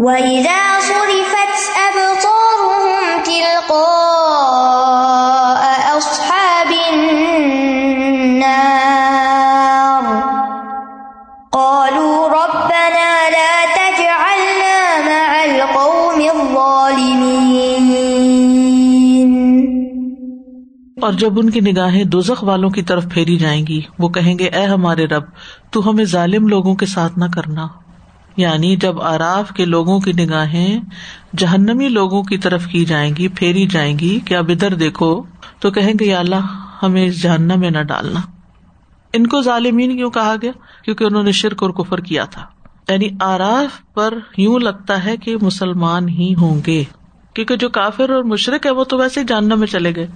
وَإِذَا صُرِفَتْ أَبْصَارُهُمْ تِلْقَاءَ أَصْحَابِ النَّارِ قَالُوا رَبَّنَا لَا تَجْعَلْنَا مَعَ الْقَوْمِ الظَّالِمِينَ اور جب ان کی نگاہیں دوزخ والوں کی طرف پھیری جائیں گی، وہ کہیں گے، اے ہمارے رب، تو ہمیں ظالم لوگوں کے ساتھ نہ کرنا۔ یعنی جب آراف کے لوگوں کی نگاہیں جہنمی لوگوں کی طرف کی جائیں گی، پھیری جائیں گی کہ اب ادھر دیکھو تو کہیں گے، یا اللہ، ہمیں اس جہنم میں نہ ڈالنا۔ ان کو ظالمین کیوں کہا گیا؟ کیونکہ انہوں نے شرک اور کفر کیا تھا۔ یعنی آراف پر یوں لگتا ہے کہ مسلمان ہی ہوں گے۔ کیونکہ جو کافر اور مشرق ہے وہ تو ویسے ہی جاننا میں چلے گئے۔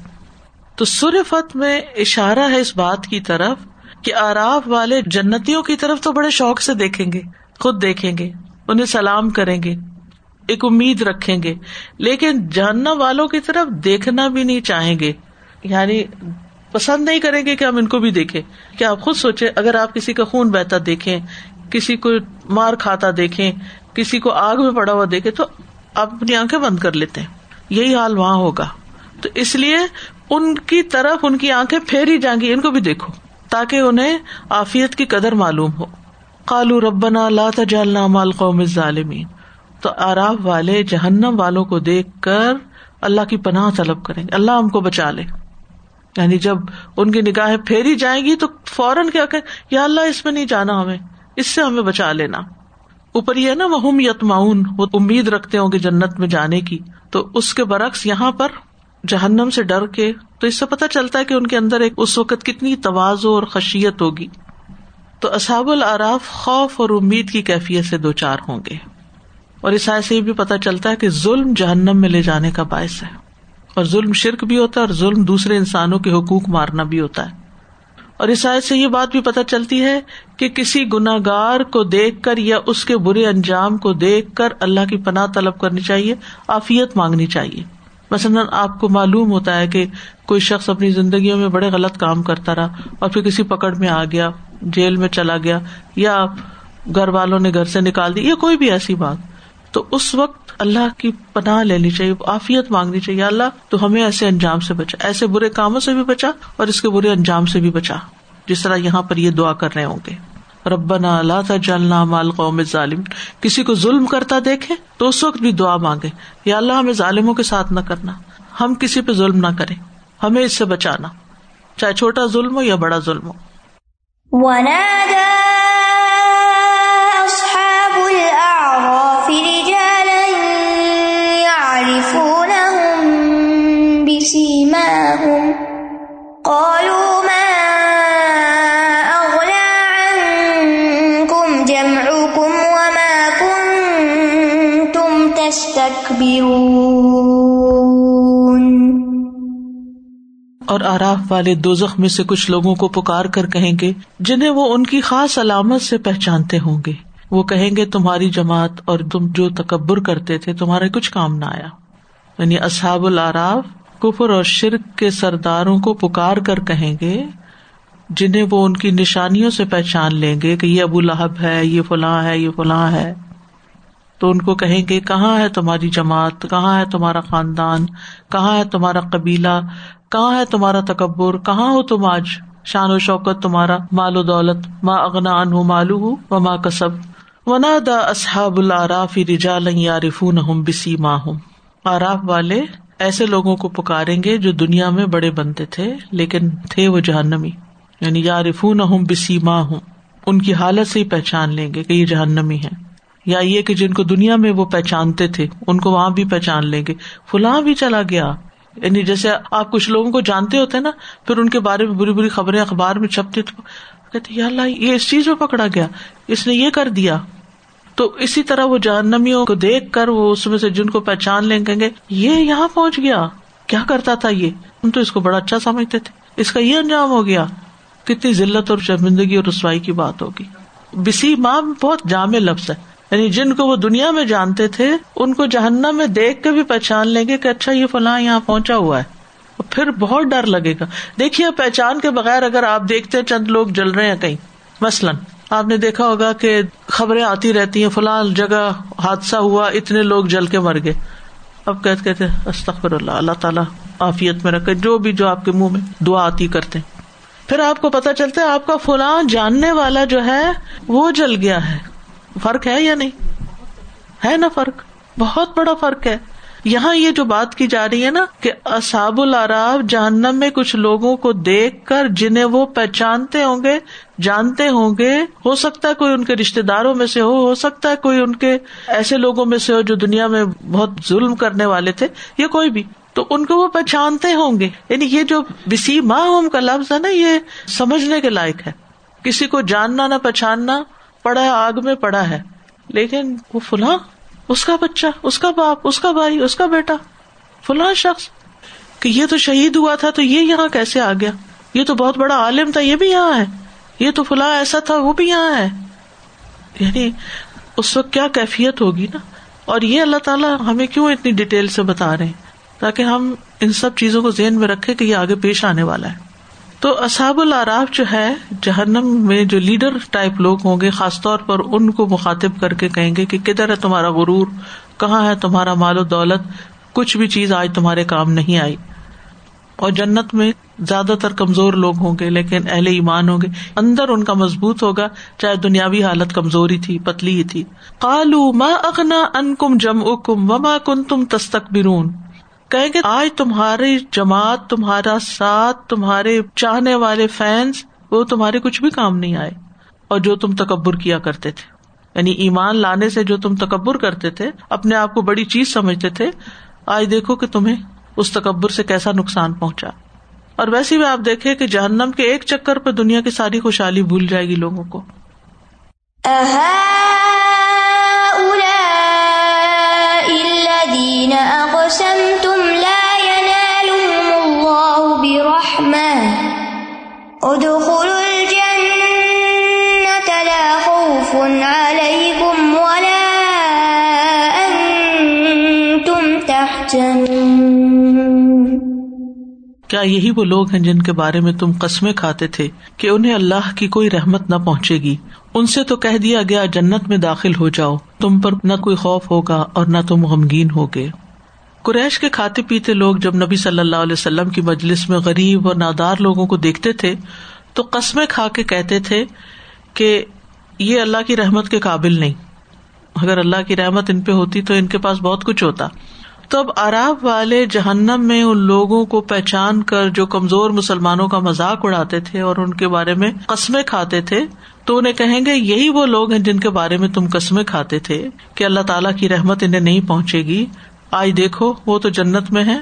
تو سرفت میں اشارہ ہے اس بات کی طرف کہ آراف والے جنتیوں کی طرف تو بڑے شوق سے دیکھیں گے۔ خود دیکھیں گے، انہیں سلام کریں گے، ایک امید رکھیں گے۔ لیکن جاننا والوں کی طرف دیکھنا بھی نہیں چاہیں گے۔ یعنی پسند نہیں کریں گے کہ ہم ان کو بھی دیکھیں۔ کیا آپ خود سوچے اگر آپ کسی کا خون بہتا دیکھیں، کسی کو مار کھاتا دیکھیں، کسی کو آگ میں پڑا ہوا دیکھے تو آپ اپنی آنکھیں بند کر لیتے ہیں۔ یہی حال وہاں ہوگا۔ تو اس لیے ان کی طرف ان کی آنکھیں پھیری جائیں گی، ان کو بھی دیکھو، تاکہ انہیں آفیت کی قدر معلوم ہو۔ کالو ربنا لا تجعلنا مال قوم ظالمین تو آراف والے، جہنم والوں کو دیکھ کر اللہ کی پناہ طلب کریں گے۔ اللہ ہم کو بچا لے۔ یعنی جب ان کی نگاہیں پھیری جائیں گی تو فوراً کیا کہ یا اللہ اس میں نہیں جانا ہمیں، اس سے ہمیں بچا لینا۔ اوپر یہ نا وہ یتماؤن وہ امید رکھتے ہوں گے جنت میں جانے کی۔ تو اس کے برعکس یہاں پر جہنم سے ڈر کے تو اس سے پتہ چلتا ہے کہ ان کے اندر ایک اس وقت کتنی توازو اور خشیت ہوگی۔ تو اصحاب العراف خوف اور امید کی کیفیت سے دو چار ہوں گے۔ اور اس سے یہ بھی پتا چلتا ہے کہ ظلم جہنم میں لے جانے کا باعث ہے۔ اور ظلم شرک بھی ہوتا ہے اور ظلم دوسرے انسانوں کے حقوق مارنا بھی ہوتا ہے۔ اور اس آیت سے یہ بات بھی پتہ چلتی ہے کہ کسی گناگار کو دیکھ کر یا اس کے برے انجام کو دیکھ کر اللہ کی پناہ طلب کرنی چاہیے آفیت مانگنی چاہیے۔ مثلاً آپ کو معلوم ہوتا ہے کہ کوئی شخص اپنی زندگیوں میں بڑے غلط کام کرتا رہا اور پھر کسی پکڑ میں آ گیا۔ جیل میں چلا گیا یا گھر والوں نے گھر سے نکال دی یا کوئی بھی ایسی بات۔ تو اس وقت اللہ کی پناہ لینی چاہیے آفیت مانگنی چاہیے۔ اللہ، تو ہمیں ایسے انجام سے بچا، ایسے برے کاموں سے بھی بچا اور اس کے برے انجام سے بھی بچا۔ جس طرح یہاں پر یہ دعا کر رہے ہوں گے۔ ربنا اللہ تھا جلنا مال قوم ظالم کسی کو ظلم کرتا دیکھے تو اس وقت بھی دعا مانگے۔ یا اللہ، ہمیں ظالموں کے ساتھ نہ کرنا۔ ہم کسی پہ ظلم نہ کریں۔ ہمیں اس سے بچانا۔ چاہے چھوٹا ظلم ہو یا بڑا ظلم ہو۔ ونادى أصحاب الأعراف رجالا يعرفونهم بسيماهم اور آراف والے دو میں سے کچھ لوگوں کو پکار کر کہیں گے، جنہیں وہ ان کی خاص علامت سے پہچانتے ہوں گے۔ وہ کہیں گے، تمہاری جماعت اور تم جو تکبر کرتے تھے تمہارے کچھ کام نہ آیا۔ یعنی اصحاب العراف، کفر اور شرک کے سرداروں کو پکار کر کہیں گے، جنہیں وہ ان کی نشانیوں سے پہچان لیں گے کہ یہ ابو لہب ہے، یہ فلاں ہے، یہ فلاں ہے۔ تو ان کو کہیں گے، کہاں ہے تمہاری جماعت؟ کہاں ہے تمہارا خاندان؟ کہاں ہے تمہارا قبیلہ؟ کہاں ہے تمہارا تکبر؟ کہاں ہو تم آج؟ شان و شوکت تمہارا، مال و دولت ماں اغنا ان ہوں مالو ہوں و ماں کسب۔ ونا دا اصحاب العراف رجال یارفون ہوں بسی ماں ہوں آراف والے ایسے لوگوں کو پکاریں گے جو دنیا میں بڑے بنتے تھے، لیکن تھے وہ جہنمی۔ یعنی یارفون ہوں بسی ماں ہوں ان کی حالت سے ہی پہچان لیں گے کہ یہ جہنمی ہے یا یہ کہ جن کو دنیا میں وہ پہچانتے تھے، ان کو وہاں بھی پہچان لیں گے۔ فلاں بھی چلا گیا۔ یعنی جیسے آپ کچھ لوگوں کو جانتے ہوتے نا، پھر ان کے بارے میں بری بری خبریں اخبار میں چھپتی تو کہتے یا اللہ، یہ اس چیز میں پکڑا گیا، اس نے یہ کر دیا۔ تو اسی طرح وہ جہنمیوں کو دیکھ کر وہ اس میں سے جن کو پہچان لیں، کہیں گے، یہ یہاں پہنچ گیا۔ کیا کرتا تھا یہ؟ ہم تو اس کو بڑا اچھا سمجھتے تھے۔ اس کا یہ انجام ہو گیا۔ کتنی ضلعت اور شرمندگی اور رسوائی کی بات ہوگی۔ بسی ماں بہت جامع لفظ ہے۔ یعنی جن کو وہ دنیا میں جانتے تھے، ان کو جہنم میں دیکھ کے بھی پہچان لیں گے کہ اچھا یہ فلاں یہاں پہنچا ہوا ہے۔ پھر بہت ڈر لگے گا۔ دیکھیے پہچان کے بغیر اگر آپ دیکھتے چند لوگ جل رہے ہیں کہیں، مثلاً آپ نے دیکھا ہوگا کہ خبریں آتی رہتی ہیں، فلاں جگہ حادثہ ہوا، اتنے لوگ جل کے مر گئے۔ اب کہتے کہتے استخر اللہ اللہ تعالیٰ آفیت میں رکھے، جو بھی جو آپ کے منہ میں دعا آتی کرتے پھر آپ کو پتا چلتا ہے، آپ کا فلاں جاننے والا جو ہے، وہ جل گیا ہے۔ فرق ہے یا نہیں؟ ہے نا فرق؟ بہت بڑا فرق ہے۔ یہاں یہ جو بات کی جا رہی ہے نا کہ اصاب العراف جہنم میں کچھ لوگوں کو دیکھ کر جنہیں وہ پہچانتے ہوں گے، جانتے ہوں گے، ہو سکتا ہے کوئی ان کے رشتے داروں میں سے ہو ہو سکتا ہے کوئی ان کے ایسے لوگوں میں سے ہو جو دنیا میں بہت ظلم کرنے والے تھے، یا کوئی بھی۔ تو ان کو وہ پہچانتے ہوں گے۔ یعنی یہ جو بسی ماہ کا لفظ ہے نا، یہ سمجھنے کے لائق ہے۔ کسی کو جاننا نہ پہچاننا پڑا ہے، آگ میں پڑا ہے۔ لیکن وہ فلاں، اس کا بچہ، اس کا باپ، اس کا بھائی، اس کا بیٹا، فلاں شخص۔ کہ یہ تو شہید ہوا تھا، تو یہ یہاں کیسے آ گیا؟ یہ تو بہت بڑا عالم تھا، یہ بھی یہاں ہے۔ یہ تو فلاں ایسا تھا، وہ بھی یہاں ہے۔ یعنی اس وقت کیا کیفیت ہوگی نا؟ اور یہ اللہ تعالیٰ ہمیں کیوں اتنی ڈیٹیل سے بتا رہے ہیں؟ تاکہ ہم ان سب چیزوں کو ذہن میں رکھے کہ یہ آگے پیش آنے والا ہے۔ تو اصاب العراف جو ہے، جہنم میں جو لیڈر ٹائپ لوگ ہوں گے، خاص طور پر ان کو مخاطب کر کے کہیں گے کہ کدھر ہے تمہارا غرور؟ کہاں ہے تمہارا مال و دولت؟ کچھ بھی چیز آج تمہارے کام نہیں آئی۔ اور جنت میں زیادہ تر کمزور لوگ ہوں گے، لیکن اہل ایمان ہوں گے۔ اندر ان کا مضبوط ہوگا، چاہے دنیاوی حالت کمزوری تھی، پتلی ہی تھی۔ کالو ماں اگنا ان کم جم اکم وما کن تم تستک برون کہیں گے آج تمہاری جماعت، تمہارا ساتھ، تمہارے چاہنے والے فینس وہ تمہارے کچھ بھی کام نہیں آئے اور جو تم تکبر کیا کرتے تھے۔ یعنی ایمان لانے سے جو تم تکبر کرتے تھے، اپنے آپ کو بڑی چیز سمجھتے تھے، آج دیکھو کہ تمہیں اس تکبر سے کیسا نقصان پہنچا۔ اور ویسے بھی آپ دیکھے کہ جہنم کے ایک چکر پہ دنیا کی ساری خوشحالی بھول جائے گی لوگوں کو۔ کیا یہی وہ لوگ ہیں جن کے بارے میں تم قسمیں کھاتے تھے کہ انہیں اللہ کی کوئی رحمت نہ پہنچے گی؟ ان سے تو کہہ دیا گیا، جنت میں داخل ہو جاؤ۔ تم پر نہ کوئی خوف ہوگا اور نہ تم غمگین ہوگے۔ قریش کے کھاتے پیتے لوگ جب نبی صلی اللہ علیہ وسلم کی مجلس میں غریب اور نادار لوگوں کو دیکھتے تھے، تو قسمیں کھا کے کہتے تھے کہ یہ اللہ کی رحمت کے قابل نہیں۔ اگر اللہ کی رحمت ان پہ ہوتی تو ان کے پاس بہت کچھ ہوتا۔ تو اب عراب والے جہنم میں ان لوگوں کو پہچان کر جو کمزور مسلمانوں کا مذاق اڑاتے تھے اور ان کے بارے میں قسمیں کھاتے تھے، تو انہیں کہیں گے یہی وہ لوگ ہیں جن کے بارے میں تم قسمیں کھاتے تھے کہ اللہ تعالیٰ کی رحمت انہیں نہیں پہنچے گی۔ آج دیکھو، وہ تو جنت میں ہے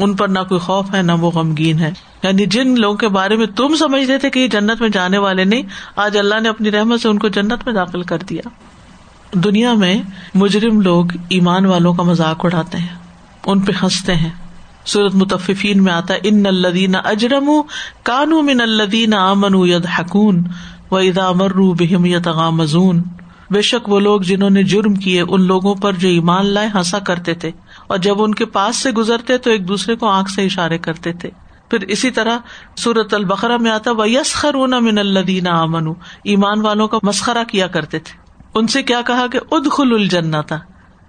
ان پر نہ کوئی خوف ہے، نہ وہ غمگین ہے۔ یعنی جن لوگوں کے بارے میں تم سمجھتے تھے کہ یہ جنت میں جانے والے نہیں، آج اللہ نے اپنی رحمت سے ان کو جنت میں داخل کر دیا۔ دنیا میں مجرم لوگ ایمان والوں کا مذاق اڑاتے ہیں۔ ان پہ ہنستے ہیں۔ سورت متفین میں آتا ان الدین اجرم کانو من الدین امن ید حکون و ادا مرو بہم مزون بے شک وہ لوگ جنہوں نے جرم کیے، ان لوگوں پر جو ایمان لائے ہنسا کرتے تھے۔ اور جب ان کے پاس سے گزرتے تو ایک دوسرے کو آنکھ سے اشارے کرتے تھے۔ پھر اسی طرح سورت البقرا میں آتا و یسخر من الدین امن ایمان والوں کا مسخرہ کیا کرتے تھے۔ ان سے کیا کہا کہ اد خل الجنا تھا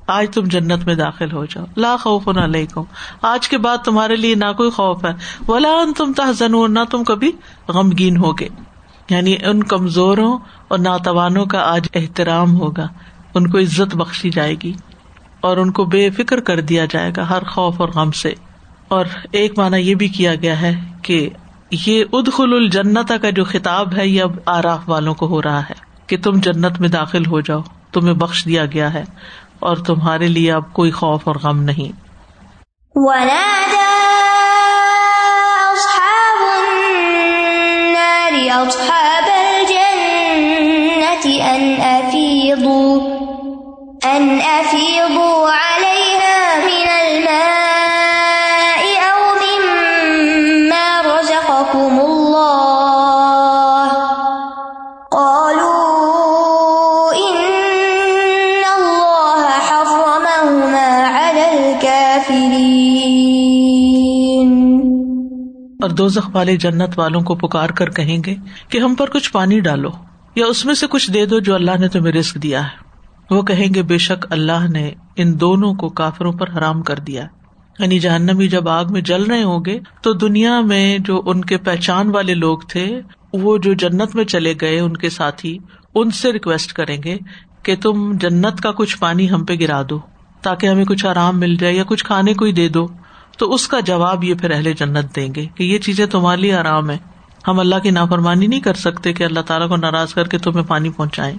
آج تم جنت میں داخل ہو جاؤ۔ لا خوف نہ آج کے بعد تمہارے لیے نہ کوئی خوف ہے۔ ولا تم تحزن نہ تم کبھی غمگین ہوگے۔ یعنی ان کمزوروں اور ناتوانوں کا آج احترام ہوگا۔ ان کو عزت بخشی جائے گی اور ان کو بے فکر کر دیا جائے گا ہر خوف اور غم سے۔ اور ایک مانا یہ بھی کیا گیا ہے کہ یہ ادخل الجنت کا جو خطاب ہے، یہ اب آراف والوں کو ہو رہا ہے کہ تم جنت میں داخل ہو جاؤ۔ تمہیں بخش دیا گیا ہے۔ اور تمہارے لیے اب کوئی خوف اور غم نہیں۔ أصحاب الجنة أن أفيضوا أن أفيضوا. اور دوزخ والے جنت والوں کو پکار کر کہیں گے کہ ہم پر کچھ پانی ڈالو یا اس میں سے کچھ دے دو جو اللہ نے تمہیں رسک دیا ہے۔ وہ کہیں گے، بے شک اللہ نے ان دونوں کو کافروں پر حرام کر دیا۔ یعنی جہنمی جب آگ میں جل رہے ہوں گے تو دنیا میں جو ان کے پہچان والے لوگ تھے، وہ جو جنت میں چلے گئے، ان کے ساتھی، ان سے ریکویسٹ کریں گے کہ تم جنت کا کچھ پانی ہم پہ گرا دو تاکہ ہمیں کچھ آرام مل جائے یا کچھ کھانے کو ہی دے دو۔ تو اس کا جواب یہ پھر اہل جنت دیں گے کہ یہ چیزیں تمہارے لیے آرام ہے ہم اللہ کی نافرمانی نہیں کر سکتے کہ اللہ تعالیٰ کو ناراض کر کے تمہیں پانی پہنچائے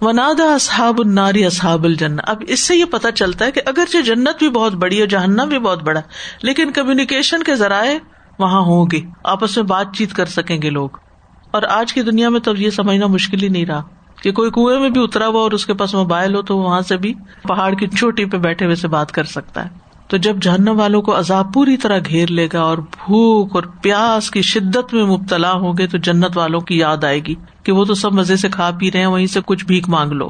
ونادا اصحاب الناری اصحاب الجن اب اس سے یہ پتا چلتا ہے کہ اگرچہ جنت بھی بہت بڑی ہے، جہنم بھی بہت بڑا لیکن کمیونیکیشن کے ذرائع وہاں ہوں گے۔ آپس میں بات چیت کر سکیں گے لوگ۔ اور آج کی دنیا میں تو یہ سمجھنا مشکل ہی نہیں رہا کہ کوئی کنویں میں بھی اترا ہوا اور اس کے پاس موبائل ہو تو وہاں سے بھی پہاڑ کی چوٹی پہ بیٹھے ہوئے سے بات کر سکتا ہے۔ تو جب جہنم والوں کو عذاب پوری طرح گھیر لے گا اور بھوک اور پیاس کی شدت میں مبتلا ہوں گے تو جنت والوں کی یاد آئے گی کہ وہ تو سب مزے سے کھا پی رہے ہیں، وہیں سے کچھ بھیک مانگ لو۔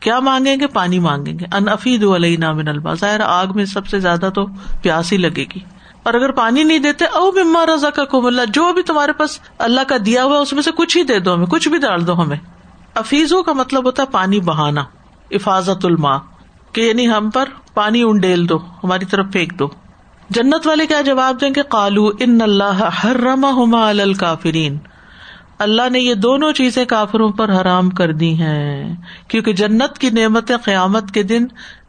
کیا مانگیں گے؟ پانی مانگیں گے۔ انفید علیہ نامن البا ظاہر آگ میں سب سے زیادہ تو پیاس ہی لگے گی۔ اور اگر پانی نہیں دیتے، او مما رضا کا کو اللہ، جو بھی تمہارے پاس اللہ کا دیا ہوا اس میں سے کچھ ہی دے دو ہمیں، کچھ بھی ڈال دو ہمیں۔ افیزوں کا مطلب ہوتا ہے پانی بہانا حفاظت الما کہ یعنی ہم پر پانی انڈیل دو، ہماری طرف پھینک دو۔ جنت والے کیا جواب دیں گے؟ کالو ان اللہ ہر رما ہما الکافرین۔ اللہ نے یہ دونوں چیزیں کافروں پر حرام کر دی ہیں۔ کیونکہ جنت کی نعمتیں قیامت کے دن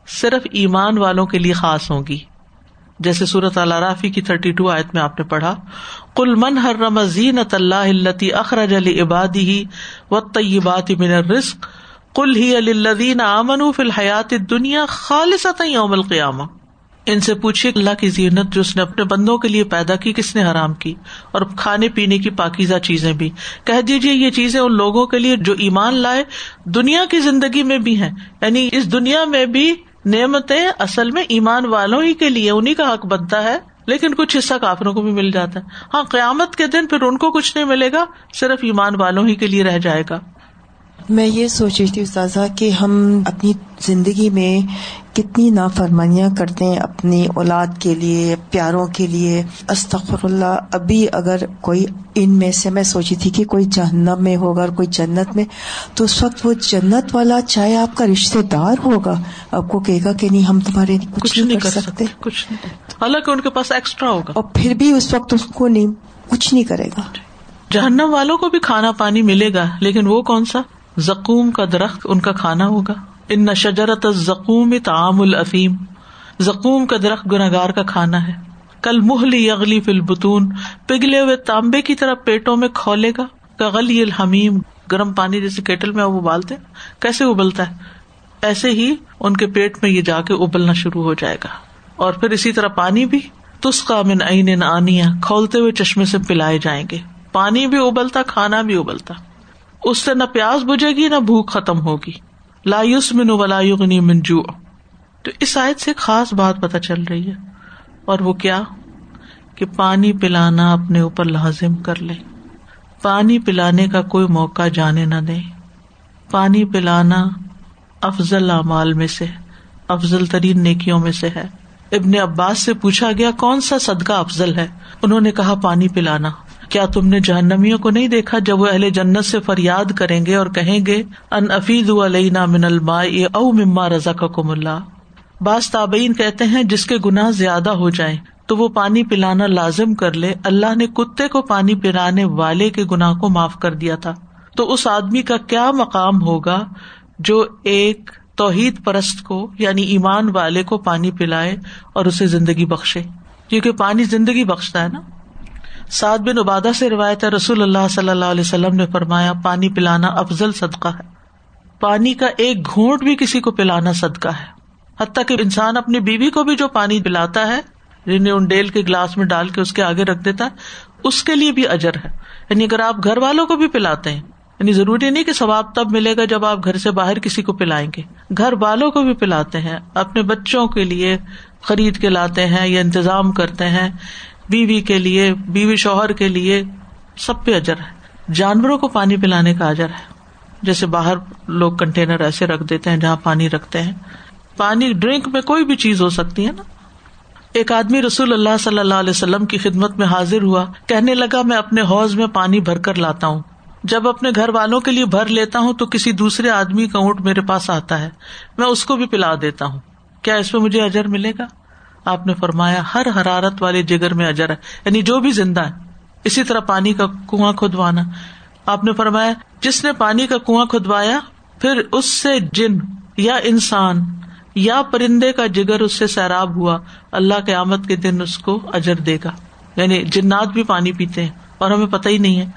صرف ایمان والوں کے لیے خاص ہوں گی۔ جیسے صورت اللہ رافی کی تھرٹی ٹو آیت میں آپ نے پڑھا کل من ہر رم زینت اللہ التی اخرج علی عبادی ہی و طیبات من رسق کل ہی الدین امن فی الحیات دنیا خالص یوم القیامہ۔ ان سے پوچھیے اللہ کی زینت جو اس نے اپنے بندوں کے لیے پیدا کی، کس نے حرام کی؟ اور کھانے پینے کی پاکیزہ چیزیں بھی۔ کہہ دیجیے یہ چیزیں ان لوگوں کے لیے جو ایمان لائے دنیا کی زندگی میں بھی ہیں۔ یعنی اس دنیا میں بھی نعمتیں اصل میں ایمان والوں ہی کے لیے انہیں کا حق بنتا ہے۔ لیکن کچھ حصہ کافروں کو بھی مل جاتا ہے۔ ہاں قیامت کے دن پھر ان کو کچھ نہیں ملے گا، صرف ایمان والوں ہی کے لیے رہ جائے گا۔ میں یہ سوچ رہی تھی استاذہ کہ ہم اپنی زندگی میں کتنی نافرمانیاں کرتے ہیں اپنی اولاد کے لیے پیاروں کے لیے۔ استغفر اللہ ابھی اگر کوئی ان میں سے میں سوچی تھی کہ کوئی جہنم میں ہوگا اور کوئی جنت میں تو اس وقت وہ جنت والا چاہے آپ کا رشتے دار ہوگا۔ آپ کو کہے گا کہ نہیں ہم تمہارے کچھ نہیں کر سکتے۔ کچھ نہیں۔ حالانکہ ان کے پاس ایکسٹرا ہوگا۔ اور پھر بھی اس وقت اس کو نہیں کچھ نہیں کرے گا۔ جہنم والوں کو بھی کھانا پانی ملے گا لیکن وہ کون سا؟ زکوم کا درخت ان کا کھانا ہوگا۔ ان نہ شجرت زکوم تعام العفیم زکوم کا درخت گناگار کا کھانا ہے۔ کل محلی اگلی فل بتون پگھلے ہوئے تانبے کی طرح پیٹوں میں کھولے گا۔ کغلی الحمیم۔ گرم پانی جیسے کیٹل میں ابالتے کیسے ابلتا ہے؟ ایسے ہی ان کے پیٹ میں یہ جا کے ابلنا شروع ہو جائے گا۔ اور پھر اسی طرح پانی بھی۔ تس کا من این آنیا کھولتے ہوئے چشمے سے پلائے جائیں گے۔ پانی بھی ابلتا، کھانا بھی ابلتا۔ اس سے نہ پیاس بجے گی، نہ بھوک ختم ہوگی۔ لایوس من ولاگنی منجو تو اس آیت سے خاص بات پتا چل رہی ہے۔ اور وہ کیا؟ کہ پانی پلانا اپنے اوپر لازم کر لے۔ پانی پلانے کا کوئی موقع جانے نہ دے۔ پانی پلانا افضل اعمال میں سے، افضل ترین نیکیوں میں سے ہے۔ ابن عباس سے پوچھا گیا، کون سا صدقہ افضل ہے؟ انہوں نے کہا، پانی پلانا۔ کیا تم نے جہنمیوں کو نہیں دیکھا جب وہ اہل جنت سے فریاد کریں گے اور کہیں گے، ان افید علینا من الما او مما رضا کا کم اللہ بعض تابعین کہتے ہیں، جس کے گناہ زیادہ ہو جائیں، تو وہ پانی پلانا لازم کر لے۔ اللہ نے کتے کو پانی پلانے والے کے گناہ کو معاف کر دیا تھا۔ تو اس آدمی کا کیا مقام ہوگا جو ایک توحید پرست کو یعنی ایمان والے کو پانی پلائے اور اسے زندگی بخشے؟ کیونکہ پانی زندگی بخشتا ہے نا۔ سعد بن عبادہ سے روایت ہے، رسول اللہ صلی اللہ علیہ وسلم نے فرمایا، پانی پلانا افضل صدقہ ہے۔ پانی کا ایک گھونٹ بھی کسی کو پلانا صدقہ ہے۔ حتیٰ کہ انسان اپنی بیوی کو بھی جو پانی پلاتا ہے، جنہیں ان ڈیل کے گلاس میں ڈال کے اس کے آگے رکھ دیتا ہے، اس کے لیے بھی اجر ہے۔ یعنی اگر آپ گھر والوں کو بھی پلاتے ہیں یعنی ضروری نہیں کہ ثواب تب ملے گا جب آپ گھر سے باہر کسی کو پلائیں گے۔ گھر والوں کو بھی پلاتے ہیں، اپنے بچوں کے لیے خرید کے لاتے ہیں یا انتظام کرتے ہیں۔ بیوی کے لیے، بیوی شوہر کے لیے سب پہ اجر ہے۔ جانوروں کو پانی پلانے کا اجر ہے۔ جیسے باہر لوگ کنٹینر ایسے رکھ دیتے ہیں جہاں پانی رکھتے ہیں۔ پانی ڈرنک میں کوئی بھی چیز ہو سکتی ہے نا۔ ایک آدمی رسول اللہ صلی اللہ علیہ وسلم کی خدمت میں حاضر ہوا۔ کہنے لگا، میں اپنے حوض میں پانی بھر کر لاتا ہوں۔ جب اپنے گھر والوں کے لیے بھر لیتا ہوں تو کسی دوسرے آدمی کا اونٹ میرے پاس آتا ہے۔ میں اس کو بھی پلا دیتا ہوں۔ کیا اس میں مجھے اجر ملے گا؟ آپ نے فرمایا، ہر حرارت والے جگر میں اجر ہے۔ یعنی جو بھی زندہ ہے، اسی طرح پانی کا کنواں کھدوانا۔ آپ نے فرمایا، جس نے پانی کا کنواں کھدوایا، پھر اس سے جن یا انسان یا پرندے کا جگر اس سے سیراب ہوا، اللہ کے آمد کے دن اس کو اجر دے گا۔ یعنی جنات بھی پانی پیتے ہیں، اور ہمیں پتہ ہی نہیں ہے۔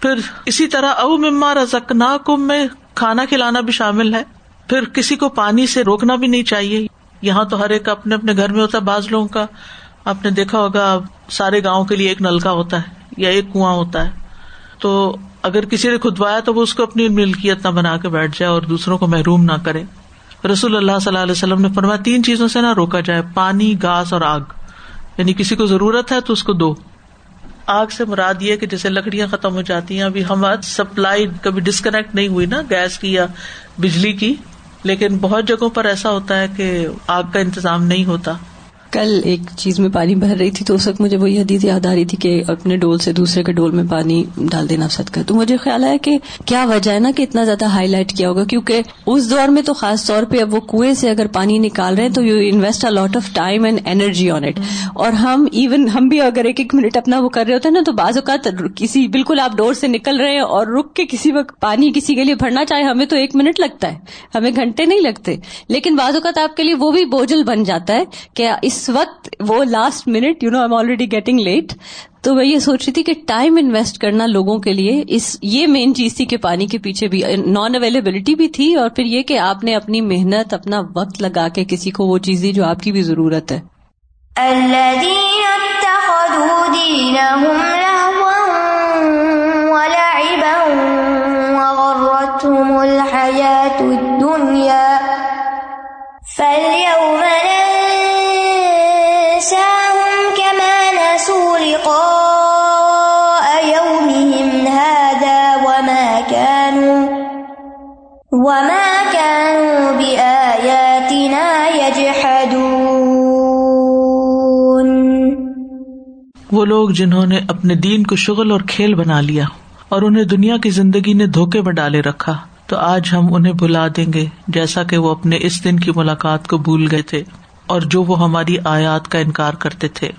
پھر اسی طرح او مما رزکنا کم میں کھانا کھلانا بھی شامل ہے۔ پھر کسی کو پانی سے روکنا بھی نہیں چاہیے۔ یہاں تو ہر ایک اپنے اپنے گھر میں ہوتا ہے، بعض لوگوں کا۔ آپ نے دیکھا ہوگا، سارے گاؤں کے لیے ایک نلکا ہوتا ہے یا ایک کنواں ہوتا ہے۔ تو اگر کسی نے کھدوایا تو وہ اس کو اپنی ملکیت نہ بنا کے بیٹھ جائے اور دوسروں کو محروم نہ کرے۔ رسول اللہ صلی اللہ علیہ وسلم نے فرمایا، تین چیزوں سے نہ روکا جائے، پانی، گاس اور آگ۔ یعنی کسی کو ضرورت ہے تو اس کو دو۔ آگ سے مراد یہ کہ جیسے لکڑیاں ختم ہو جاتی ہیں، ابھی ہم سپلائی کبھی ڈسکنیکٹ نہیں ہوئی نا، گیس کی یا بجلی کی۔ لیکن بہت جگہوں پر ایسا ہوتا ہے کہ آگ کا انتظام نہیں ہوتا۔ کل ایک چیز میں پانی بھر رہی تھی تو اس وقت مجھے وہی حدیث یاد آ رہی تھی کہ اپنے ڈول سے دوسرے کے ڈول میں پانی ڈال دینا سد کا تو مجھے خیال ہے کہ کیا وجہ ہے نا کہ اتنا زیادہ ہائی لائٹ کیا ہوگا؟ کیونکہ اس دور میں تو خاص طور پہ اب وہ کنویں سے اگر پانی نکال رہے ہیں تو you invest a lot of time and energy on it اور ہم ایون ہم بھی اگر ایک ایک منٹ اپنا وہ کر رہے ہوتے ہیں نا تو بعض اوقات کسی بالکل آپ ڈور سے نکل رہے ہیں اور رک کے کسی وقت پانی کسی کے لیے بھرنا چاہے، ہمیں تو ایک منٹ لگتا ہے۔ ہمیں گھنٹے نہیں لگتے۔ لیکن بعض اوقات آپ کے لیے وہ بھی بوجھل بن جاتا ہے کہ اس وقت وہ last minute you know am already getting late تو میں یہ سوچ رہی تھی کہ ٹائم انویسٹ کرنا لوگوں کے لیے اس، یہ مین چیز تھی کہ پانی کے پیچھے بھی نان اویلیبلٹی بھی تھی اور پھر یہ کہ آپ نے اپنی محنت، اپنا وقت لگا کے کسی کو وہ چیز دی جو آپ کی بھی ضرورت ہے۔ وہ لوگ جنہوں نے اپنے دین کو شغل اور کھیل بنا لیا اور انہیں دنیا کی زندگی نے دھوکے میں ڈالے رکھا، تو آج ہم انہیں بلا دیں گے جیسا کہ وہ اپنے اس دن کی ملاقات کو بھول گئے تھے اور جو وہ ہماری آیات کا انکار کرتے تھے۔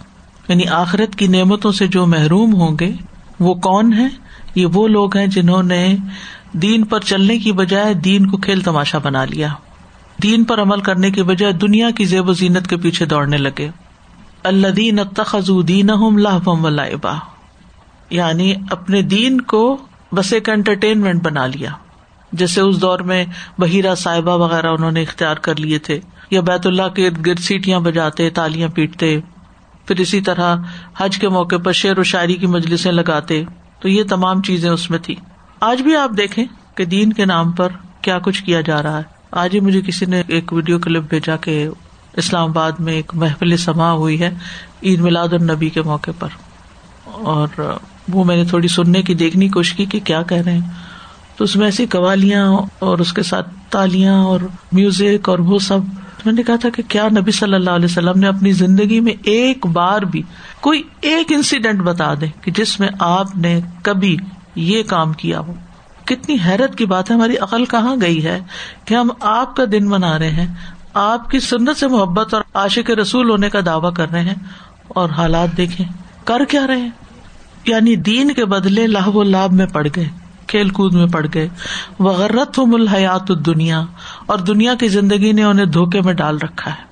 یعنی آخرت کی نعمتوں سے جو محروم ہوں گے، وہ کون ہے یہ وہ لوگ ہیں جنہوں نے دین پر چلنے کی بجائے دین کو کھیل تماشا بنا لیا۔ دین پر عمل کرنے کی بجائے دنیا کی زیب و زینت کے پیچھے دوڑنے لگے۔ اللہ دین دین یعنی اپنے دین کو بس ایک انٹرٹینمنٹ بنا لیا۔ جیسے اس دور میں بحیرہ صاحبہ وغیرہ انہوں نے اختیار کر لیے تھے، یا بیت اللہ کے ارد گرد سیٹیاں بجاتے، تالیاں پیٹتے۔ پھر اسی طرح حج کے موقع پر شعر و شاعری کی مجلسیں لگاتے۔ تو یہ تمام چیزیں اس میں تھی آج بھی آپ دیکھیں کہ دین کے نام پر کیا کچھ کیا جا رہا ہے۔ آج ہی مجھے کسی نے ایک ویڈیو کلپ بھیجا کہ اسلام آباد میں ایک محفل سما ہوئی ہے عید میلاد النبی کے موقع پر۔ اور وہ میں نے تھوڑی سننے کی، دیکھنے کی کوشش کی کہ کیا کہہ رہے ہیں۔ تو اس میں ایسی قوالیاں اور اس کے ساتھ تالیاں اور میوزک اور وہ سب۔ میں نے کہا تھا کہ کیا نبی صلی اللہ علیہ وسلم نے اپنی زندگی میں ایک بار بھی کوئی ایک انسیڈینٹ بتا دے کہ جس میں آپ نے کبھی یہ کام کیا ہو۔ کتنی حیرت کی بات ہے، ہماری عقل کہاں گئی ہے کہ ہم آپ کا دن منا رہے ہیں آپ کی سنت سے محبت اور عاشق رسول ہونے کا دعوی کر رہے ہیں اور حالات دیکھے کر کیا رہے ہیں؟ یعنی دین کے بدلے لاہ و لابھ میں پڑ گئے، کھیل کود میں پڑ گئے۔ وغیرہ ہوں الحیات دنیا اور دنیا کی زندگی نے انہیں دھوکے میں ڈال رکھا ہے۔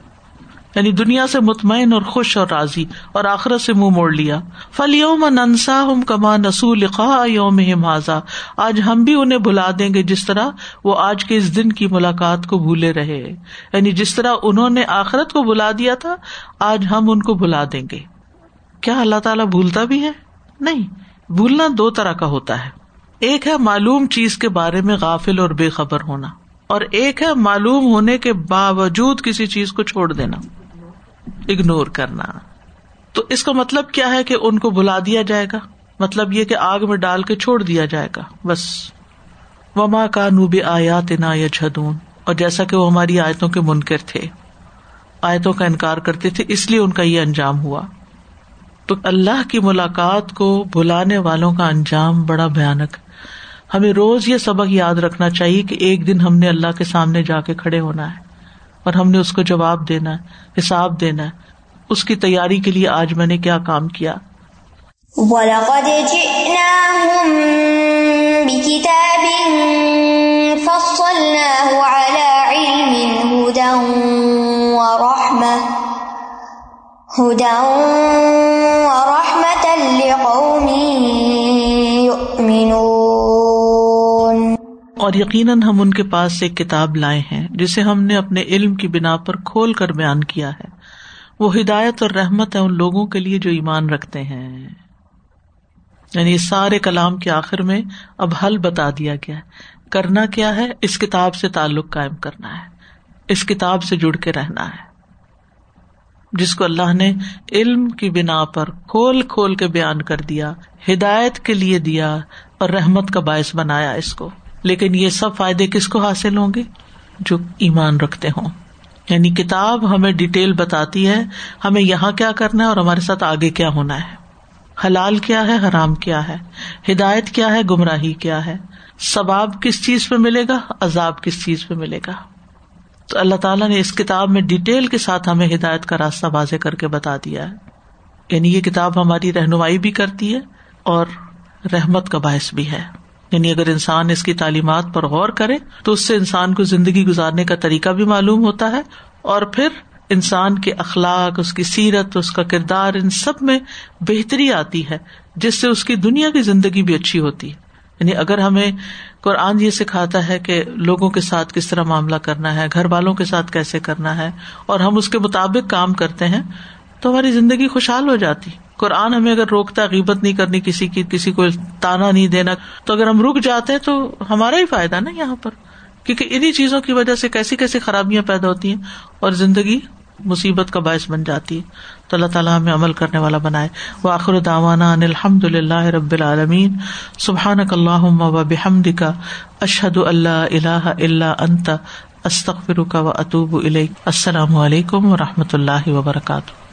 یعنی دنیا سے مطمئن اور خوش اور راضی اور آخرت سے منہ موڑ لیا۔ فل یوم ننسا ہم کما نسو لکھا یوم حاضا آج ہم بھی انہیں بلا دیں گے جس طرح وہ آج کے اس دن کی ملاقات کو بھولے رہے۔ یعنی جس طرح انہوں نے آخرت کو بلا دیا تھا، آج ہم ان کو بلا دیں گے۔ کیا اللہ تعالیٰ بھولتا بھی ہے؟ نہیں، بھولنا دو طرح کا ہوتا ہے۔ ایک ہے معلوم چیز کے بارے میں غافل اور بے خبر ہونا، اور ایک ہے معلوم ہونے کے باوجود کسی چیز کو چھوڑ دینا۔ اگنور کرنا۔ تو اس کا مطلب کیا ہے کہ ان کو بلا دیا جائے گا؟ مطلب یہ کہ آگ میں ڈال کے چھوڑ دیا جائے گا۔ بس۔ وما کا نوب آیات نا یا جدون اور جیسا کہ وہ ہماری آیتوں کے منکر تھے۔ آیتوں کا انکار کرتے تھے، اس لیے ان کا یہ انجام ہوا۔ تو اللہ کی ملاقات کو بلانے والوں کا انجام بڑا بھیانک۔ ہمیں روز یہ سبق یاد رکھنا چاہیے کہ ایک دن ہم نے اللہ کے سامنے جا کے کھڑے ہونا ہے۔ اور ہم نے اس کو جواب دینا ہے، حساب دینا ہے۔ اس کی تیاری کے لیے آج میں نے کیا کام کیا؟ وَلَقَدْ جِئْنَاهُمْ بِكِتَابٍ فَصَّلْنَاهُ عَلَى عِلْمٍ، هُدًى وَرَحْمَةً هُدًى وَرَحْمَةً لِقَوْمٍ اور یقیناً ہم ان کے پاس ایک کتاب لائے ہیں جسے ہم نے اپنے علم کی بنا پر کھول کر بیان کیا ہے۔ وہ ہدایت اور رحمت ہے ان لوگوں کے لیے جو ایمان رکھتے ہیں۔ یعنی سارے کلام کے آخر میں اب حل بتا دیا گیا ہے۔ کرنا کیا ہے؟ اس کتاب سے تعلق قائم کرنا ہے۔ اس کتاب سے جڑ کے رہنا ہے۔ جس کو اللہ نے علم کی بنا پر کھول کھول کے بیان کر دیا، ہدایت کے لیے دیا اور رحمت کا باعث بنایا اس کو۔ لیکن یہ سب فائدے کس کو حاصل ہوں گے؟ جو ایمان رکھتے ہوں۔ یعنی کتاب ہمیں ڈیٹیل بتاتی ہے ہمیں یہاں کیا کرنا ہے اور ہمارے ساتھ آگے کیا ہونا ہے۔ حلال کیا ہے؟ حرام کیا ہے؟ ہدایت کیا ہے؟ گمراہی کیا ہے؟ ثباب کس چیز پہ ملے گا؟ عذاب کس چیز پہ ملے گا؟ تو اللہ تعالیٰ نے اس کتاب میں ڈیٹیل کے ساتھ ہمیں ہدایت کا راستہ واضح کر کے بتا دیا ہے۔ یعنی یہ کتاب ہماری رہنمائی بھی کرتی ہے اور رحمت کا باعث بھی ہے۔ یعنی اگر انسان اس کی تعلیمات پر غور کرے تو اس سے انسان کو زندگی گزارنے کا طریقہ بھی معلوم ہوتا ہے اور پھر انسان کے اخلاق، اس کی سیرت، اس کا کردار، ان سب میں بہتری آتی ہے، جس سے اس کی دنیا کی زندگی بھی اچھی ہوتی ہے۔ یعنی اگر ہمیں قرآن یہ سکھاتا ہے کہ لوگوں کے ساتھ کس طرح معاملہ کرنا ہے، گھر والوں کے ساتھ کیسے کرنا ہے، اور ہم اس کے مطابق کام کرتے ہیں، تو ہماری زندگی خوشحال ہو جاتی۔ قرآن ہمیں اگر روکتا غیبت نہیں کرنی، کسی کی، کسی کو تانا نہیں دینا، تو اگر ہم رک جاتے ہیں تو ہمارا ہی فائدہ نا یہاں پر۔ کیونکہ انہیں چیزوں کی وجہ سے کیسی کیسی خرابیاں پیدا ہوتی ہیں اور زندگی مصیبت کا باعث بن جاتی ہے۔ تو اللہ تعالیٰ ہمیں عمل کرنے والا بنائے۔ وہ آخر داوانا ان الحمد اللہ رب العالمین۔ سبحان اللہ و بحمد کا اشحد اللہ اللہ اللہ انت۔ استخر کا و اطوب السلام علیکم و رحمۃ اللہ وبرکاتہ۔